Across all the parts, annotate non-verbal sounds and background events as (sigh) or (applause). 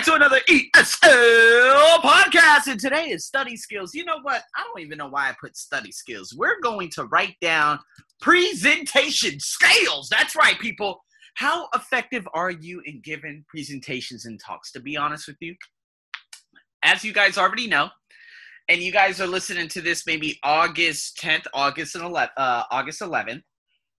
back to another ESL podcast, and today is study skills. You know what? I don't even know why I put study skills. We're going to write down presentation scales. That's right, people. How effective are you in giving presentations and talks? To be honest with you, as you guys already know, and you guys are listening to this maybe August 10th, August and 11th, uh, August 11th.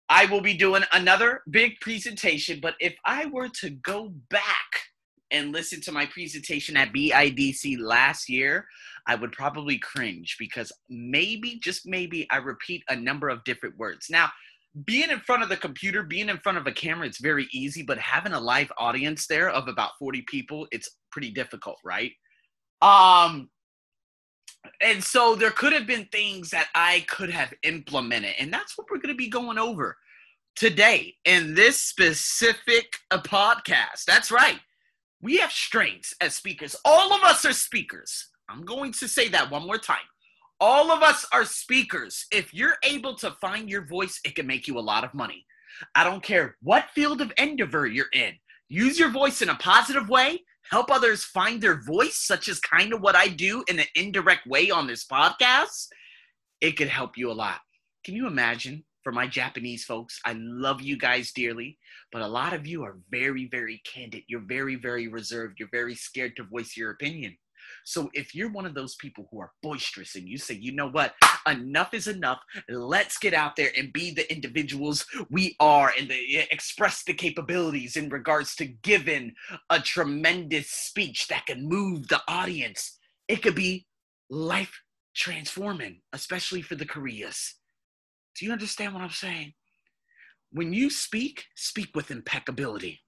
I will be doing another big presentation, but if I were to go back and listen to my presentation at BIDC last year, I would probably cringe because maybe, just maybe, I repeat a number of different words. Now, being in front of the computer, being in front of a camera, it's very easy, but having a live audience there of about 40 people, it's pretty difficult, right? Um, and so there could have been things that I could have implemented, and that's what we're going to be going over today in this specific uh, podcast. That's right. We have strengths as speakers. All of us are speakers. I'm going to say that one more time. All of us are speakers. If you're able to find your voice, it can make you a lot of money. I don't care what field of endeavor you're in. Use your voice in a positive way. Help others find their voice, such as kind of what I do in an indirect way on this podcast. It could help you a lot. Can you imagine for my Japanese folks. I love you guys dearly, but a lot of you are very, very candid. You're very, very reserved. You're very scared to voice your opinion. So if you're one of those people who are boisterous and you say, you know what, enough is enough, let's get out there and be the individuals we are and the, express the capabilities in regards to giving a tremendous speech that can move the audience. It could be life transforming, especially for the Koreas. Do you understand what I'm saying? When you speak, speak with impeccability.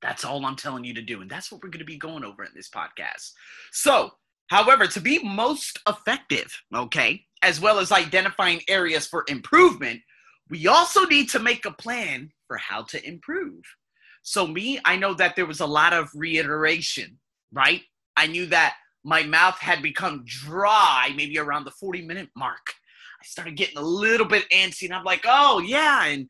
That's all I'm telling you to do. And that's what we're going to be going over in this podcast. So, however, to be most effective, okay, as well as identifying areas for improvement, we also need to make a plan for how to improve. So, me, I know that there was a lot of reiteration, right? I knew that my mouth had become dry maybe around the 40 minute mark. I started getting a little bit antsy, and I'm like, oh yeah, and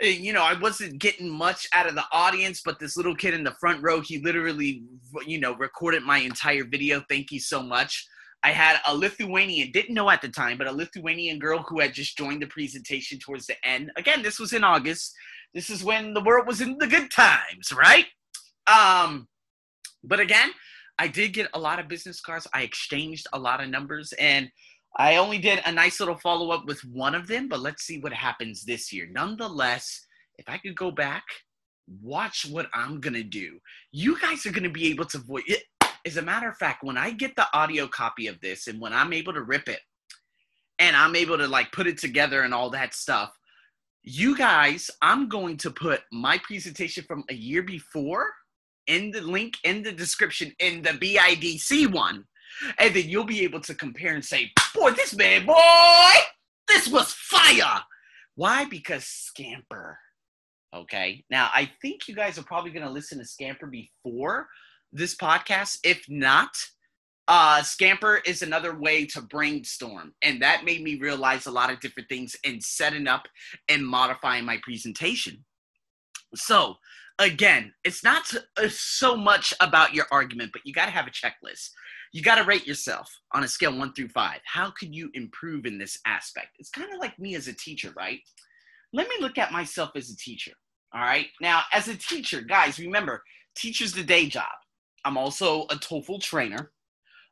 eh, you know, I wasn't getting much out of the audience, but this little kid in the front row, he literally, you know, recorded my entire video. Thank you so much. I had a Lithuanian, didn't know at the time, but a Lithuanian girl who had just joined the presentation towards the end. Again, this was in August. This is when the world was in the good times, right? Um, but again, I did get a lot of business cards. I exchanged a lot of numbers, and I only did a nice little follow up with one of them, but let's see what happens this year. Nonetheless, if I could go back, watch what I'm going to do. You guys are going to be able to voice it. As a matter of fact, when I get the audio copy of this and when I'm able to rip it and I'm able to like put it together and all that stuff, you guys, I'm going to put my presentation from a year before in the link in the description in the BIDC one and then you'll be able to compare and say, boy, this man, boy, this was fire. Why? Because Scamper. Okay. Now, I think you guys are probably going to listen to Scamper before this podcast. If not, uh, Scamper is another way to brainstorm. And that made me realize a lot of different things in setting up and modifying my presentation. So, again, it's not so much about your argument, but you got to have a checklist you got to rate yourself on a scale one through five. How could you improve in this aspect? It's kind of like me as a teacher, right? Let me look at myself as a teacher. All right. Now, as a teacher, guys, remember, teacher's the day job. I'm also a TOEFL trainer.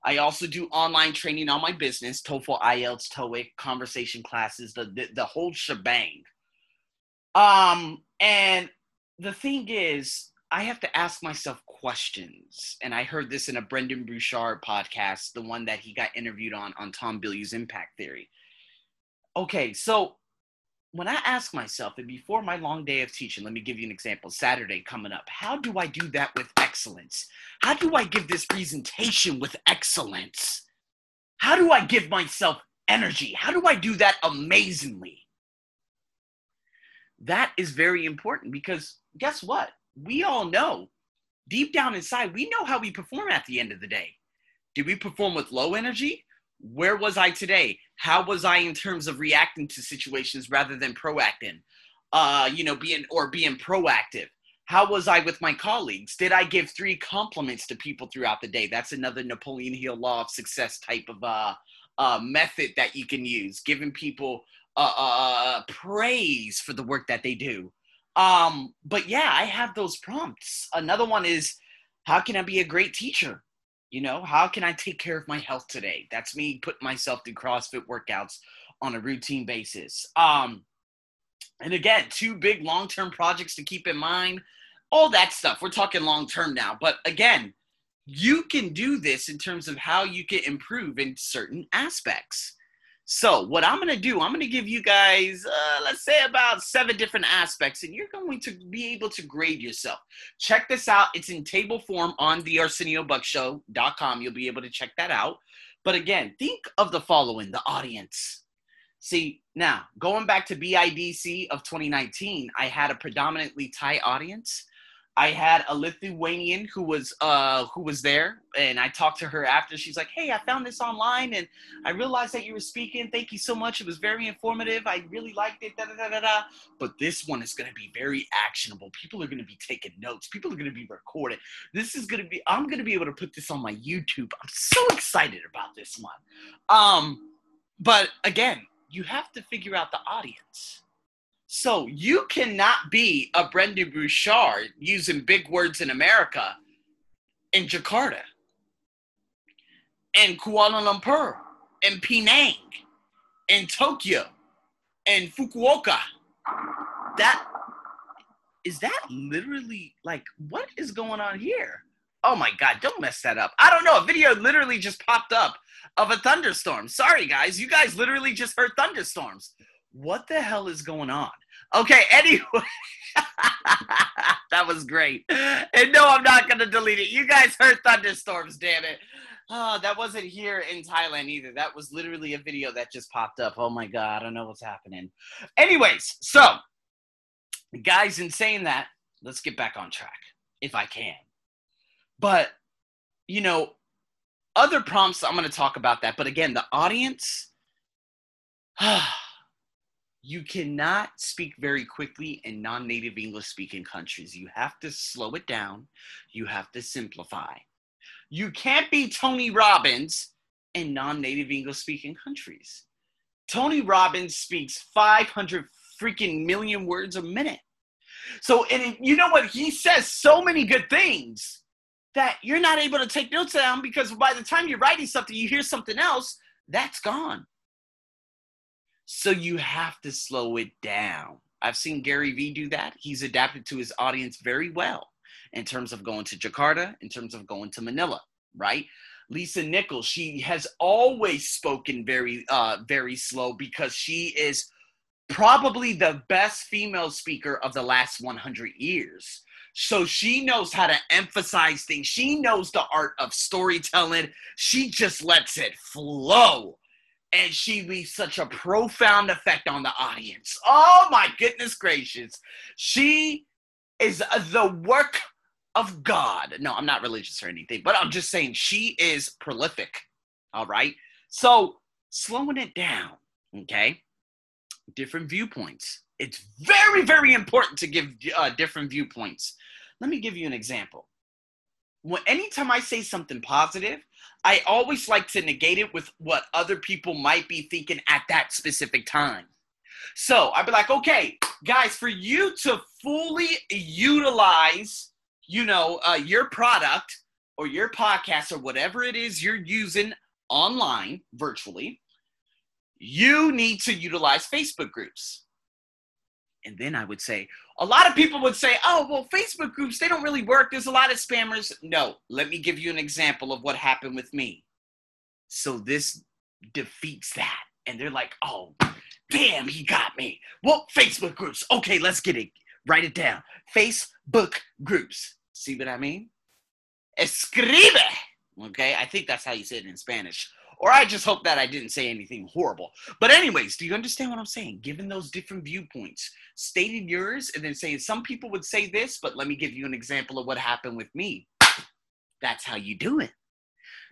I also do online training on my business, TOEFL, IELTS, TOEIC, conversation classes, the, the, the whole shebang. Um, and the thing is, I have to ask myself questions. And I heard this in a Brendon Burchard podcast, the one that he got interviewed on on Tom Bilyeu's Impact Theory. Okay, so when I ask myself, and before my long day of teaching, let me give you an example Saturday coming up, how do I do that with excellence? How do I give this presentation with excellence? How do I give myself energy? How do I do that amazingly? That is very important because guess what? we all know deep down inside, we know how we perform at the end of the day. Did we perform with low energy? Where was I today? How was I in terms of reacting to situations rather than proacting? Uh, you know, being or being proactive. How was I with my colleagues? Did I give three compliments to people throughout the day? That's another Napoleon Hill law of success type of uh, uh, method that you can use, giving people uh, uh, uh, praise for the work that they do. Um, but yeah, I have those prompts. Another one is, how can I be a great teacher? You know, how can I take care of my health today? That's me putting myself through CrossFit workouts on a routine basis. Um, and again, two big long term projects to keep in mind, all that stuff. We're talking long term now. But again, you can do this in terms of how you can improve in certain aspects. So, what I'm going to do, I'm going to give you guys, uh, let's say, about seven different aspects, and you're going to be able to grade yourself. Check this out. It's in table form on the ArsenioBuckshow.com. You'll be able to check that out. But again, think of the following the audience. See, now going back to BIDC of 2019, I had a predominantly Thai audience. I had a Lithuanian who was uh who was there, and I talked to her after. She's like, "Hey, I found this online, and I realized that you were speaking. Thank you so much. It was very informative. I really liked it." Da da da da. But this one is going to be very actionable. People are going to be taking notes. People are going to be recording. This is going to be. I'm going to be able to put this on my YouTube. I'm so excited about this one. Um, but again, you have to figure out the audience. So you cannot be a Brendon Burchard using big words in America in Jakarta, in Kuala Lumpur, in Penang, in Tokyo, in Fukuoka. That is that literally like what is going on here? Oh my god, don't mess that up. I don't know. A video literally just popped up of a thunderstorm. Sorry guys, you guys literally just heard thunderstorms. What the hell is going on? Okay, (laughs) anyway. that was great. And no, I'm not going to delete it. You guys heard thunderstorms, damn it. Oh, that wasn't here in Thailand either. That was literally a video that just popped up. Oh my God, I don't know what's happening. Anyways, so, guys, in saying that, let's get back on track if I can. But, you know, other prompts, I'm going to talk about that. But again, the audience. (sighs) Ah, you cannot speak very quickly in non-native english speaking countries. You have to slow it down. You have to simplify. You can't be tony robbins in non-native english speaking countries. Tony robbins speaks 500 freaking million words a minute. So and you know what? He says so many good things that you're not able to take notes down because by the time you're writing something you hear something else that's gone so you have to slow it down. I've seen Gary Vee do that. He's adapted to his audience very well in terms of going to Jakarta, in terms of going to Manila, right? Lisa Nichols, she has always spoken very, uh, very slow because she is probably the best female speaker of the last 100 years. So she knows how to emphasize things. She knows the art of storytelling. She just lets it flow and she leaves such a profound effect on the audience. Oh my goodness gracious. She is the work of God. No, I'm not religious or anything, but I'm just saying she is prolific. All right. So slowing it down, okay? Different viewpoints. It's very, very important to give uh, different viewpoints. Let me give you an example. When anytime I say something positive, I always like to negate it with what other people might be thinking at that specific time. So I'd be like, okay, guys, for you to fully utilize, you know, uh, your product or your podcast or whatever it is you're using online virtually, you need to utilize Facebook groups. And then I would say, a lot of people would say, oh, well, Facebook groups, they don't really work. There's a lot of spammers. No, let me give you an example of what happened with me. So this defeats that. And they're like, oh, damn, he got me. Well, Facebook groups. Okay, let's get it. Write it down. Facebook groups. See what I mean? Escribe. Okay, I think that's how you say it in Spanish. Or I just hope that I didn't say anything horrible. But, anyways, do you understand what I'm saying? Given those different viewpoints, stating yours and then saying some people would say this, but let me give you an example of what happened with me. That's how you do it.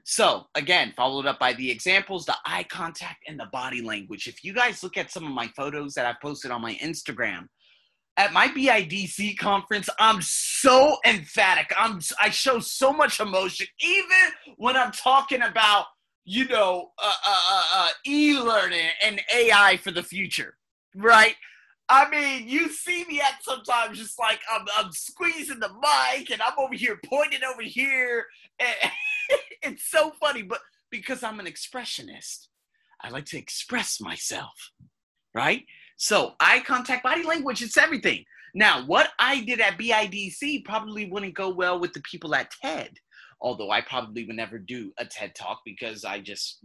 So, again, followed up by the examples, the eye contact, and the body language. If you guys look at some of my photos that I posted on my Instagram, at my BIDC conference, I'm so emphatic. I'm I show so much emotion, even when I'm talking about you know uh, uh, uh, uh e-learning and AI for the future, right? I mean, you see me at sometimes just like I'm, I'm squeezing the mic and I'm over here pointing over here. (laughs) And it's so funny, but because I'm an expressionist, I like to express myself, right? So eye contact, body language, it's everything. Now, what I did at BIDC probably wouldn't go well with the people at TED. Although I probably would never do a TED talk because I just,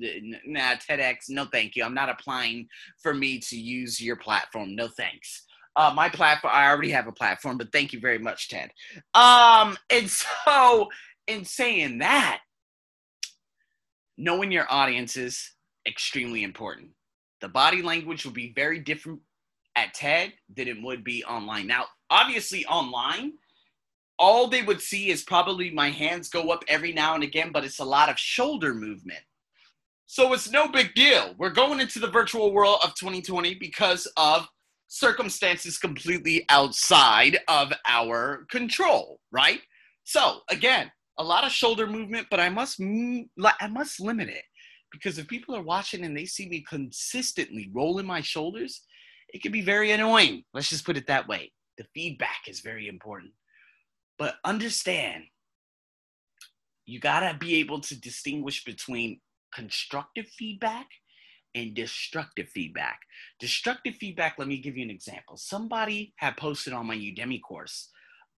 nah, TEDx, no thank you. I'm not applying for me to use your platform. No thanks. Uh, my platform, I already have a platform, but thank you very much, Ted. Um, and (laughs) so, in saying that, knowing your audience is extremely important. The body language will be very different at TED than it would be online. Now, obviously, online, all they would see is probably my hands go up every now and again, but it's a lot of shoulder movement. So it's no big deal. We're going into the virtual world of 2020 because of circumstances completely outside of our control, right? So again, a lot of shoulder movement, but I must I must limit it because if people are watching and they see me consistently rolling my shoulders, it can be very annoying. Let's just put it that way. The feedback is very important. But understand, you got to be able to distinguish between constructive feedback and destructive feedback. Destructive feedback, let me give you an example. Somebody had posted on my Udemy course.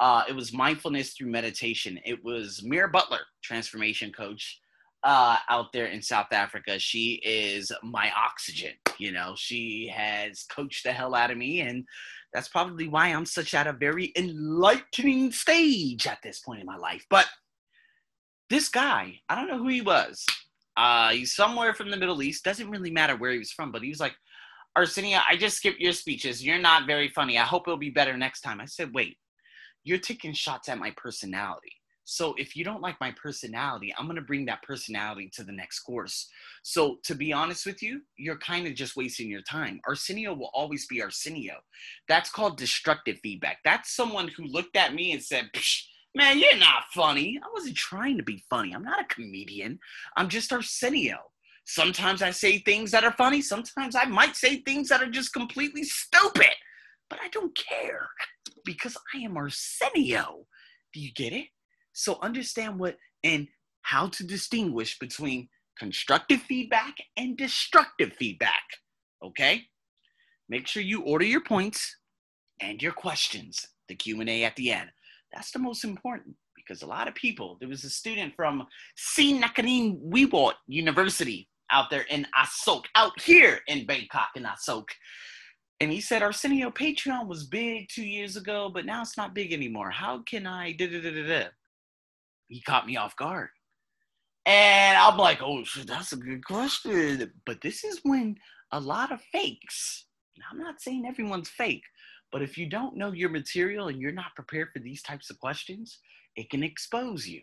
Uh, it was mindfulness through meditation. It was Mira Butler, transformation coach uh, out there in South Africa. She is my oxygen. You know, she has coached the hell out of me, and that's probably why I'm such at a very enlightening stage at this point in my life. But this guy, I don't know who he was. Uh, he's somewhere from the Middle East. Doesn't really matter where he was from, but he was like, Arsenio, I just skipped your speeches. You're not very funny. I hope it'll be better next time. I said, wait, you're taking shots at my personality. So if you don't like my personality, I'm going to bring that personality to the next course. So to be honest with you, you're kind of just wasting your time. Arsenio will always be Arsenio. That's called destructive feedback. That's someone who looked at me and said, man, you're not funny. I wasn't trying to be funny. I'm not a comedian. I'm just Arsenio. Sometimes I say things that are funny. Sometimes I might say things that are just completely stupid. But I don't care because I am Arsenio. Do you get it? So understand what and how to distinguish between constructive feedback and destructive feedback. Okay? Make sure you order your points and your questions, the Q&A at the end. That's the most important because a lot of people, there was a student from Sihanouk Vivek University out there in Asok, out here in Bangkok in Asok. And he said, Arsenio, Patreon was big two years ago, but now it's not big anymore. How can I da da da da da? He caught me off guard. And I'm like, oh, that's a good question. But this is when a lot of fakes, I'm not saying everyone's fake, but if you don't know your material and you're not prepared for these types of questions, it can expose you.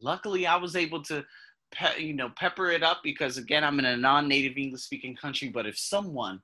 Luckily, I was able to, pe- you know, pepper it up because again, I'm in a non-native English-speaking country. But if someone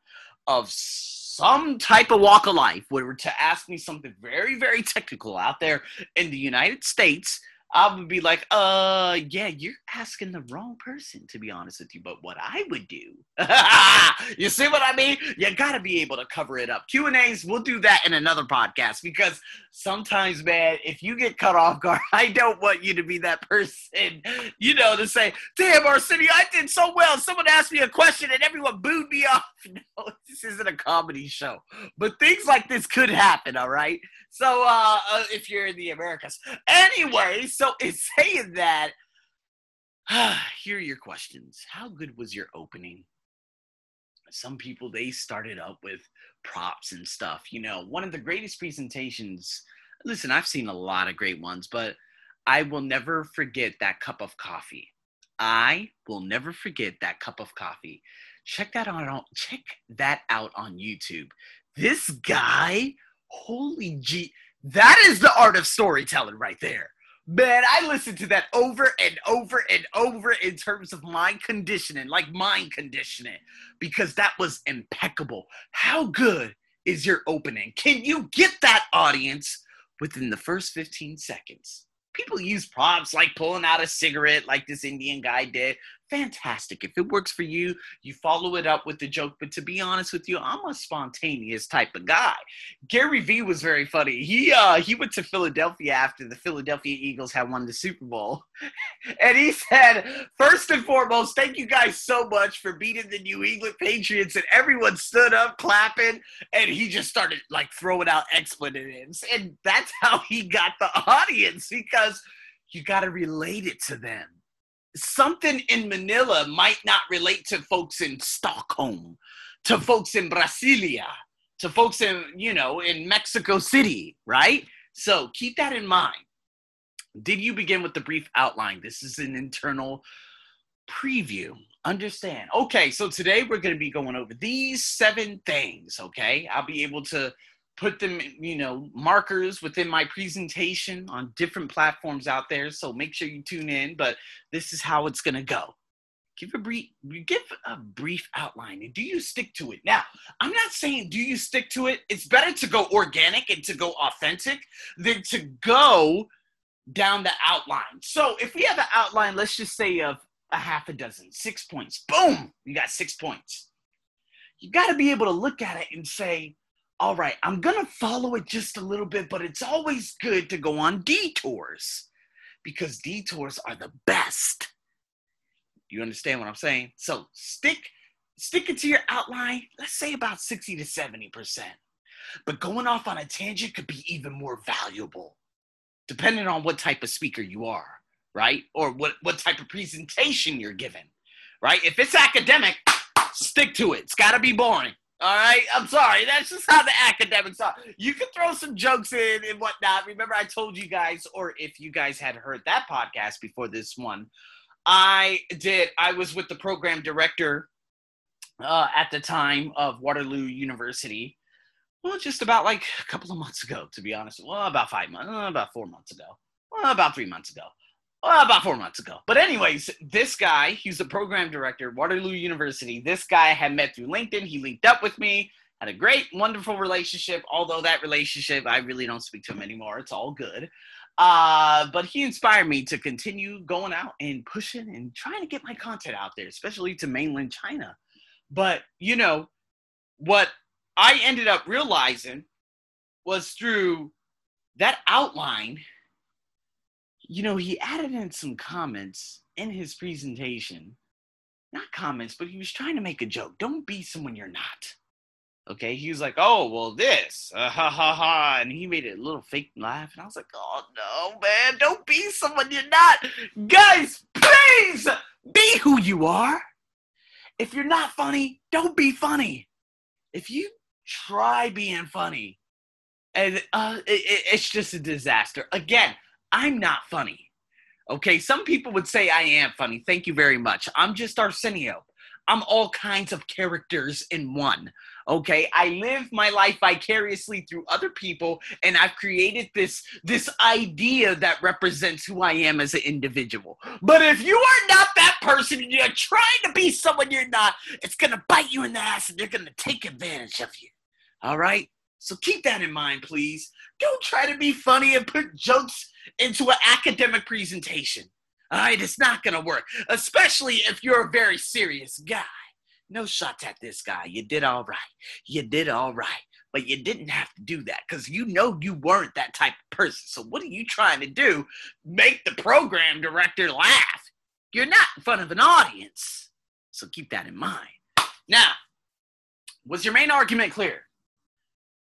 of some type of walk of life were to ask me something very, very technical out there in the United States, I would be like, uh, yeah, you're asking the wrong person, to be honest with you. But what I would do, (laughs) you see what I mean? You got to be able to cover it up. Q and A's, we'll do that in another podcast because sometimes, man, if you get cut off guard, (laughs) I don't want you to be that person, you know, to say, "Damn, Arsenio, I did so well." Someone asked me a question and everyone booed me (laughs) off. No, this isn't a comedy show, but things like this could happen. All right. So, uh, uh if you're in the Americas, anyway. So, (laughs) it's saying that. (sighs) here are your questions. How good was your opening? Some people they started up with props and stuff. You know, one of the greatest presentations. Listen, I've seen a lot of great ones, but I will never forget that cup of coffee. I will never forget that cup of coffee. Check that out. Check that out on YouTube. This guy, holy gee, that is the art of storytelling right there. Man, I listened to that over and over and over in terms of mind conditioning, like mind conditioning, because that was impeccable. How good is your opening? Can you get that audience within the first 15 seconds? People use props like pulling out a cigarette, like this Indian guy did, fantastic. If it works for you, you follow it up with the joke. But to be honest with you, I'm a spontaneous type of guy. Gary Vee was very funny. He uh he went to Philadelphia after the Philadelphia Eagles had won the Super Bowl. (laughs) and he said, first and foremost, thank you guys so much for beating the New England Patriots. And everyone stood up clapping, and he just started like throwing out expletives. And that's (laughs) how he got the audience because you got to relate it to them something in Manila might not relate to folks in Stockholm, to folks in Brasilia, to folks in, you know, in Mexico City, right? So keep that in mind. Did you begin with the brief outline? This is an internal preview. Understand. Okay, so today we're going to be going over these seven things, okay? I'll be able to put them, you know, markers within my presentation on different platforms out there. So make sure you tune in. But this is how it's gonna go. Give a brief, give a brief outline, and do you stick to it? Now, I'm not saying do you stick to it. It's better to go organic and to go authentic than to go down the outline. So if we have an outline, let's just say of a half a dozen, six points. Boom, you got six points. You got to be able to look at it and say, all right, I'm going to follow it just a little bit, but it's always good to go on detours because detours are the best. You understand what I'm saying? So stick stick it to your outline, let's say about 60 to 70%. But going off on a tangent could be even more valuable, depending on what type of speaker you are, right? Or what, what type of presentation you're giving, right? If it's academic, stick to it. It's got to be boring. All right, I'm sorry. That's just how the academics are. You can throw some jokes in and whatnot. Remember, I told you guys, or if you guys had heard that podcast before this one, I did. I was with the program director uh, at the time of Waterloo University. Well, just about like a couple of months ago, to be honest. Well, about five months, uh, about four months ago, well, about three months ago well, about four months ago. But anyways, this guy, he's the program director, Waterloo University. This guy I had met through LinkedIn. He linked up with me, had a great, wonderful relationship. Although that relationship, I really don't speak to him anymore. It's all good. Uh, but he inspired me to continue going out and pushing and trying to get my content out there, especially to mainland China. But you know, what I ended up realizing was through that outline you know, he added in some comments in his presentation. Not comments, but he was trying to make a joke. Don't be someone you're not. Okay, he was like, "Oh, well, this, uh, ha ha ha," and he made a little fake laugh, and I was like, "Oh no, man, don't be someone you're not, guys. Please be who you are. If you're not funny, don't be funny. If you try being funny, and uh, it, it's just a disaster. Again, I'm not funny. Okay, some people would say I am funny. Thank you very much. I'm just Arsenio. I'm all kinds of characters in one. Okay, I live my life vicariously through other people, and I've created this this idea that represents who I am as an individual. But if you are not that person and you're trying to be someone you're not, it's gonna bite you in the ass and they're gonna take advantage of you. All right. So keep that in mind, please. Don't try to be funny and put jokes into an academic presentation. All right, it's not going to work, especially if you're a very serious guy. No shots at this guy. You did all right. You did all right. But you didn't have to do that because you know you weren't that type of person. So, what are you trying to do? Make the program director laugh. You're not in front of an audience. So, keep that in mind. Now, was your main argument clear?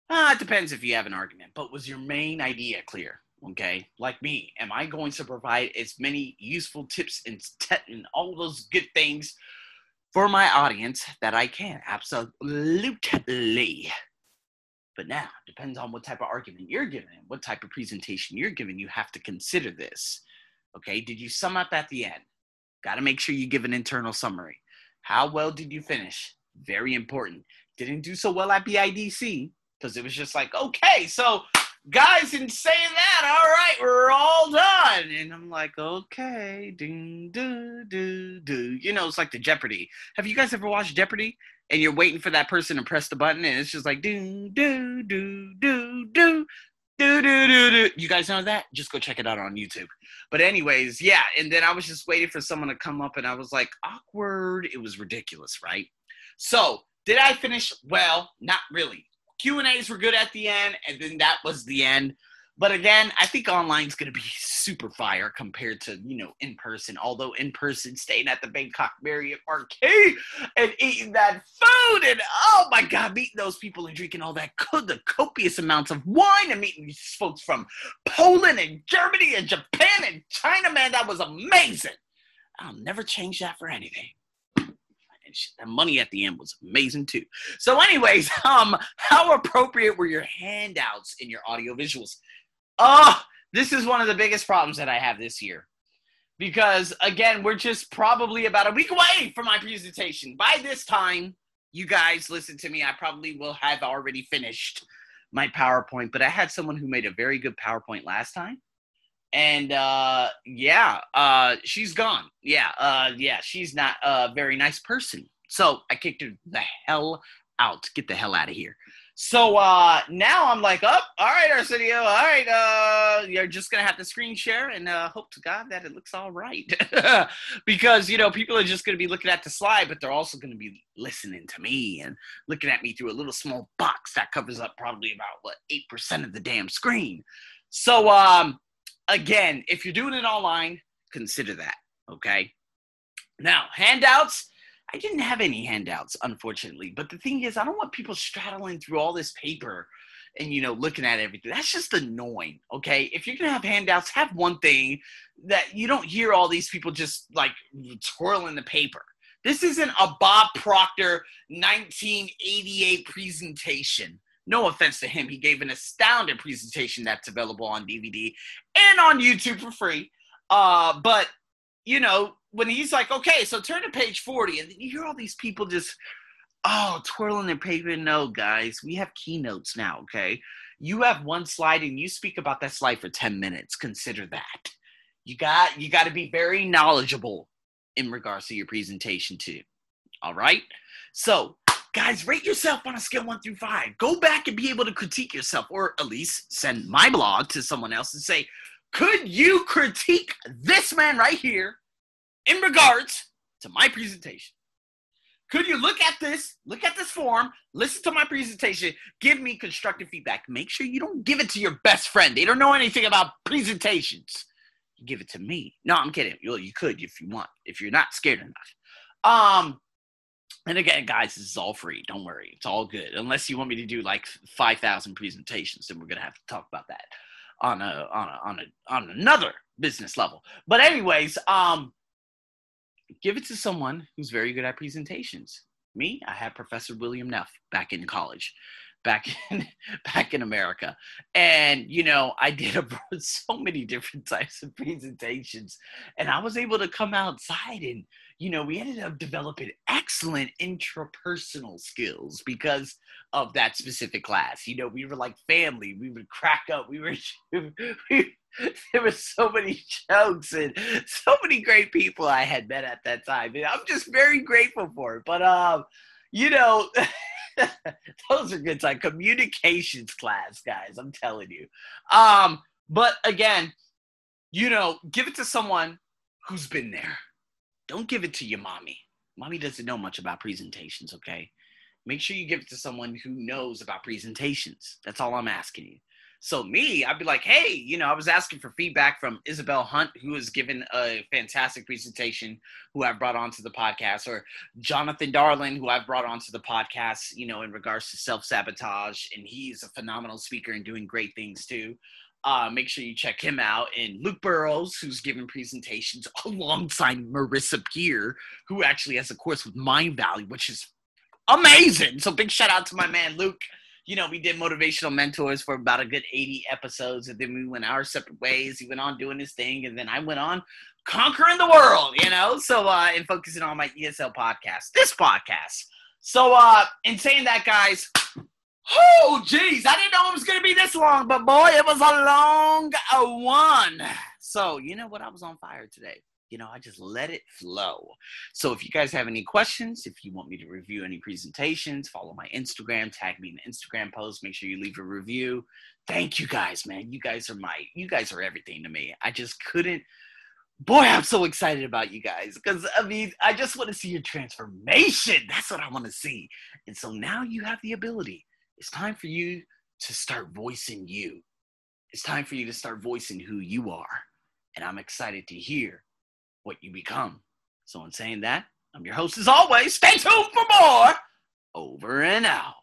Uh, it depends if you have an argument, but was your main idea clear? Okay? Like me am i going to provide as many useful tips and, te- and all those good things for my audience that i can? Absolutely. But now depends on what type of argument you're giving what type of presentation you're giving you have to consider this okay? Did you sum up at the end? Got to make sure you give an internal summary. How well did you finish? Very important. Didn't do so well at bidc because it was just like okay so guys, in saying that, all right, we're all done. And I'm like, okay, do, do, do, do. You know, it's like the Jeopardy. Have you guys ever watched Jeopardy? And you're waiting for that person to press the button, and it's just like, do, do, do, do, do. Do, do, do, do. You guys know that? Just go check it out on YouTube. But anyways, yeah. And then I was just waiting for someone to come up, and I was like, awkward. It was ridiculous, right? So did I finish? Well, not really. Q and A's were good at the end, and then that was the end. But again, I think online's going to be (laughs) super fire compared to you know in person. Although in person, staying at the Bangkok Marriott Marquis and eating that food, and oh my God, meeting those people and drinking all that the copious amounts of wine, and meeting these folks from Poland and Germany and Japan and China, man, that was amazing. I'll never change that for anything the money at the end was amazing too. So, anyways, (laughs) um, how appropriate were your handouts in your audio visuals? Oh, this is one of the biggest problems that I have this year. Because again, we're just probably about a week away from my presentation. By this time, you guys listen to me, I probably will have already finished my PowerPoint, but I had someone who made a very good PowerPoint last time and uh yeah uh she's gone. Yeah uh yeah she's not a very nice person. So i kicked her the hell out. Get the hell out of here. So uh now i'm like oh all right arsenio. All right uh you're just gonna have to screen share and uh hope to god that it looks all right. (laughs) Because you know people are just gonna be looking at the slide but they're also gonna be listening to me and looking at me through a little small box that covers up probably about what eight percent of the damn screen. So um again, if you're doing it online, consider that. Okay. Now, handouts. I didn't have any handouts, unfortunately. But the thing is, I don't want people straddling through all this paper and you know looking at everything. That's just annoying. Okay. If you're gonna have handouts, have one thing that you don't hear all these people just like twirling the paper. This isn't a Bob Proctor 1988 presentation no offense to him, he gave an astounding presentation that's available on DVD and on YouTube for free. Uh, but you know, when he's like, okay, so turn to page 40, and you hear all these people just oh twirling their paper. No, guys, we have keynotes now, okay? You have one slide and you speak about that slide for 10 minutes. Consider that. You got you got to be very knowledgeable in regards to your presentation too. All right. So guys, rate yourself on a scale one through five. Go back and be able to critique yourself, or at least send my blog to someone else and say, could you critique this man right here in regards to my presentation? Could you look at this, look at this form, listen to my presentation, give me constructive feedback? Make sure you don't give it to your best friend. They don't know anything about presentations. You give it to me. No, I'm kidding. Well, you could if you want, if you're not scared enough. Um, and again, guys, this is all free. Don't worry, it's all good. Unless you want me to do like five thousand presentations, then we're gonna have to talk about that on a on a on a on another business level. But anyways, um, give it to someone who's very good at presentations. Me, I had Professor William Neff back in college, back (laughs) in back in America, and you know I did a, (laughs) so many different types of presentations, and I was able to come outside and you know, we ended up developing excellent intrapersonal skills because of that specific class. You know, we were like family. We would crack up. We were, (laughs) we, there were so many jokes and so many great people I had met at that time. And I'm just very grateful for it. But, um, you know, (laughs) those are good time communications class, guys. I'm telling you. Um, but again, you know, give it to someone who's been there don't give it to your mommy. Mommy doesn't know much about presentations, okay? Make sure you give it to someone who knows about presentations. That's all I'm asking you. So me, I'd be like, hey, you know, I was asking for feedback from Isabel Hunt, who has given a fantastic presentation, who I've brought onto the podcast, or Jonathan Darlin, who I've brought onto the podcast, you know, in regards to self sabotage, and he's a phenomenal speaker and doing great things too. Uh, make sure you check him out. And Luke Burrows, who's giving presentations (laughs) alongside Marissa Peer, who actually has a course with Mindvalley, which is amazing. So big shout out to my man Luke. You know, we did motivational mentors for about a good 80 episodes, and then we went our separate ways. He went on doing his thing, and then I went on conquering the world, you know. So uh and focusing on my ESL podcast, this podcast. So uh in saying that, guys, Oh, geez, I didn't know it was going to be this long, but boy, it was a long uh, one. So, you know what? I was on fire today. You know, I just let it flow. So, if you guys have any questions, if you want me to review any presentations, follow my Instagram, tag me in the Instagram post, make sure you leave a review. Thank you guys, man. You guys are my, you guys are everything to me. I just couldn't boy, I'm so excited about you guys because I mean, I just want to see your transformation. That's what I want to see. And so now you have the ability. It's time for you to start voicing you. It's time for you to start voicing who you are. And I'm excited to hear what you become. So, in saying that, I'm your host as always. Stay tuned for more. Over and out.